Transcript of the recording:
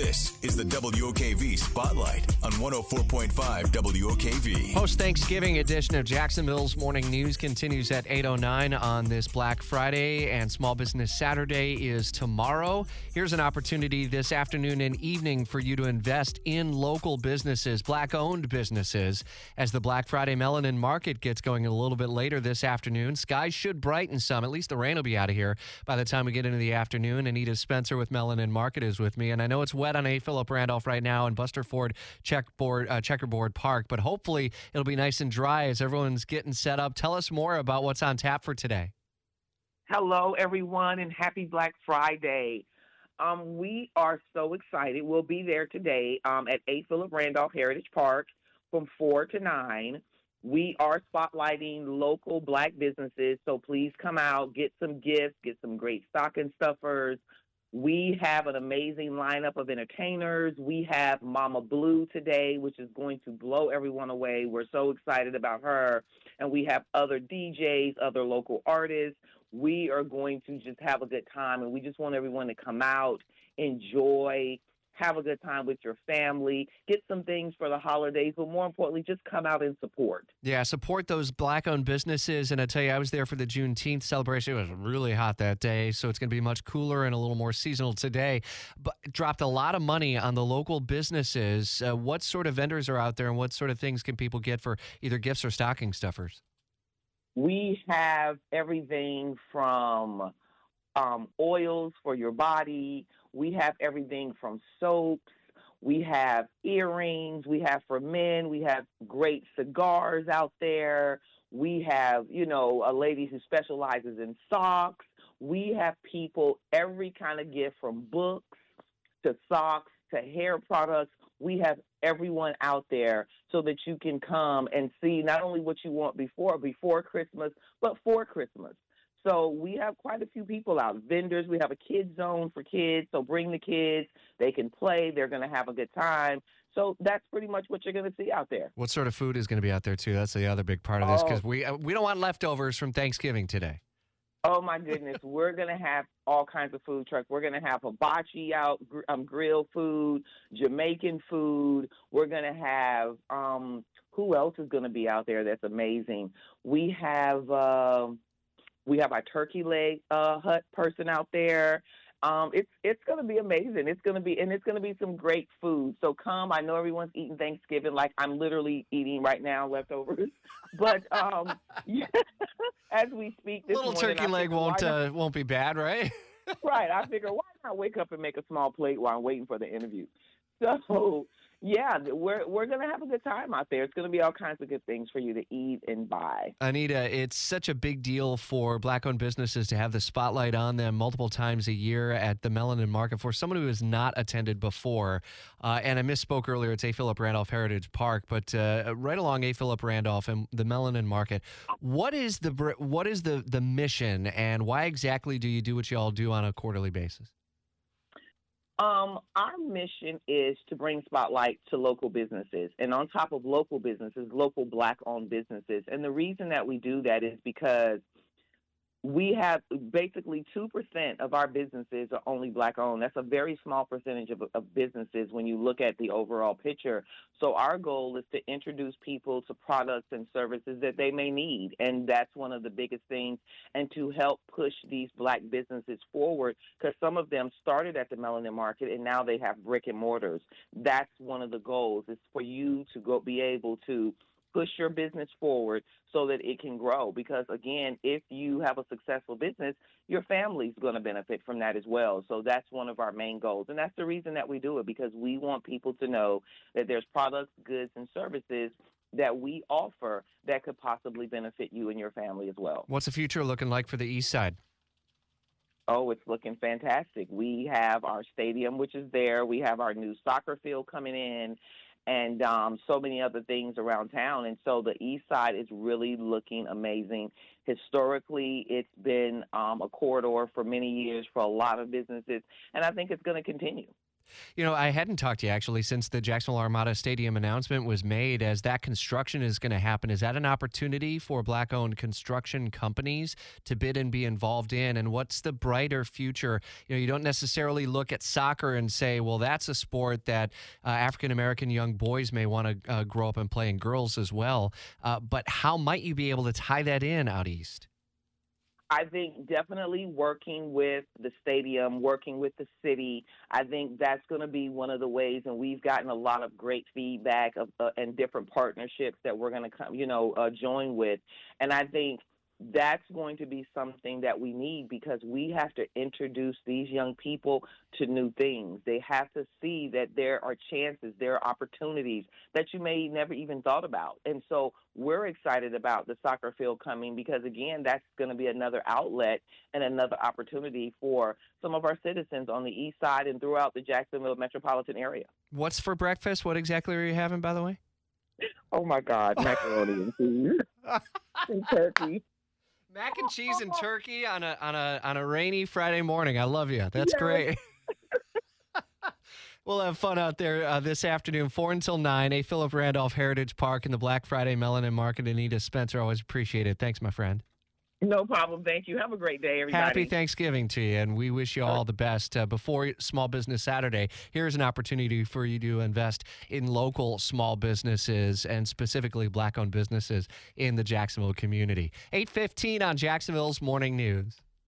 This is the WOKV Spotlight on 104.5 WOKV. Post Thanksgiving edition of Jacksonville's Morning News continues at 8:09 on this Black Friday and Small Business Saturday is tomorrow. Here's an opportunity this afternoon and evening for you to invest in local businesses, black-owned businesses as the Black Friday Melanin Market gets going a little bit later this afternoon. Skies should brighten some. At least the rain will be out of here by the time we get into the afternoon. Anita Spencer with Melanin Market is with me and I know it's wet on A. Philip Randolph right now in Buster Ford checkboard, uh, Checkerboard Park, but hopefully it'll be nice and dry as everyone's getting set up. Tell us more about what's on tap for today. Hello, everyone, and happy Black Friday. Um, we are so excited. We'll be there today um, at A. Philip Randolph Heritage Park from 4 to 9. We are spotlighting local black businesses, so please come out, get some gifts, get some great stocking stuffers, we have an amazing lineup of entertainers. We have Mama Blue today, which is going to blow everyone away. We're so excited about her. And we have other DJs, other local artists. We are going to just have a good time, and we just want everyone to come out, enjoy, have a good time with your family, get some things for the holidays, but more importantly, just come out and support. Yeah, support those black owned businesses. And I tell you, I was there for the Juneteenth celebration. It was really hot that day, so it's going to be much cooler and a little more seasonal today. But dropped a lot of money on the local businesses. Uh, what sort of vendors are out there, and what sort of things can people get for either gifts or stocking stuffers? We have everything from um, oils for your body. We have everything from soaps. We have earrings. We have for men. We have great cigars out there. We have, you know, a lady who specializes in socks. We have people, every kind of gift from books to socks to hair products. We have everyone out there so that you can come and see not only what you want before before Christmas, but for Christmas. So we have quite a few people out. Vendors, we have a kids zone for kids. So bring the kids. They can play. They're going to have a good time. So that's pretty much what you're going to see out there. What sort of food is going to be out there too? That's the other big part of this because Oh. we uh, we don't want leftovers from Thanksgiving today. Oh my goodness, we're gonna have all kinds of food trucks. We're gonna have hibachi out, gr- um, grilled food, Jamaican food. We're gonna have um, who else is gonna be out there? That's amazing. We have um we have our turkey leg uh, hut person out there. Um, it's it's gonna be amazing. It's gonna be and it's gonna be some great food. So come. I know everyone's eating Thanksgiving like I'm literally eating right now leftovers, but um, yeah, as we speak, this Little morning, turkey leg won't uh, won't be bad, right? right. I figure why not wake up and make a small plate while I'm waiting for the interview. So yeah, we're we're gonna have a good time out there. It's gonna be all kinds of good things for you to eat and buy. Anita, it's such a big deal for black owned businesses to have the spotlight on them multiple times a year at the Melanin Market. For someone who has not attended before, uh, and I misspoke earlier, it's A. Philip Randolph Heritage Park, but uh, right along A. Philip Randolph and the Melanin Market, what is the what is the the mission, and why exactly do you do what you all do on a quarterly basis? Um, our mission is to bring spotlight to local businesses, and on top of local businesses, local black-owned businesses. And the reason that we do that is because we have basically 2% of our businesses are only black owned. That's a very small percentage of, of businesses when you look at the overall picture. So, our goal is to introduce people to products and services that they may need. And that's one of the biggest things, and to help push these black businesses forward because some of them started at the melanin market and now they have brick and mortars. That's one of the goals is for you to go be able to push your business forward so that it can grow. Because again, if you have a successful business, your family's going to benefit from that as well. So that's one of our main goals. And that's the reason that we do it because we want people to know that there's products, goods, and services that we offer that could possibly benefit you and your family as well. What's the future looking like for the East Side? Oh, it's looking fantastic. We have our stadium, which is there. We have our new soccer field coming in, and um, so many other things around town. And so the east side is really looking amazing. Historically, it's been um, a corridor for many years for a lot of businesses, and I think it's going to continue. You know, I hadn't talked to you actually since the Jacksonville Armada Stadium announcement was made. As that construction is going to happen, is that an opportunity for black owned construction companies to bid and be involved in? And what's the brighter future? You know, you don't necessarily look at soccer and say, well, that's a sport that uh, African American young boys may want to uh, grow up and play, and girls as well. Uh, but how might you be able to tie that in out east? I think definitely working with the stadium, working with the city. I think that's going to be one of the ways, and we've gotten a lot of great feedback of, uh, and different partnerships that we're going to come, you know, uh, join with. And I think that's going to be something that we need because we have to introduce these young people to new things. They have to see that there are chances, there are opportunities that you may never even thought about. And so we're excited about the soccer field coming because, again, that's going to be another outlet and another opportunity for some of our citizens on the east side and throughout the Jacksonville metropolitan area. What's for breakfast? What exactly are you having, by the way? Oh my God, macaroni and cheese and turkey. Mac and cheese and turkey on a on a on a rainy Friday morning. I love you. That's Yes. great. we'll have fun out there uh, this afternoon, four until nine. A Philip Randolph Heritage Park in the Black Friday Melanin Market. Anita Spencer, always appreciate it. Thanks, my friend. No problem. Thank you. Have a great day, everybody. Happy Thanksgiving to you, and we wish you all the best. Uh, before Small Business Saturday, here's an opportunity for you to invest in local small businesses and specifically black-owned businesses in the Jacksonville community. 8:15 on Jacksonville's Morning News.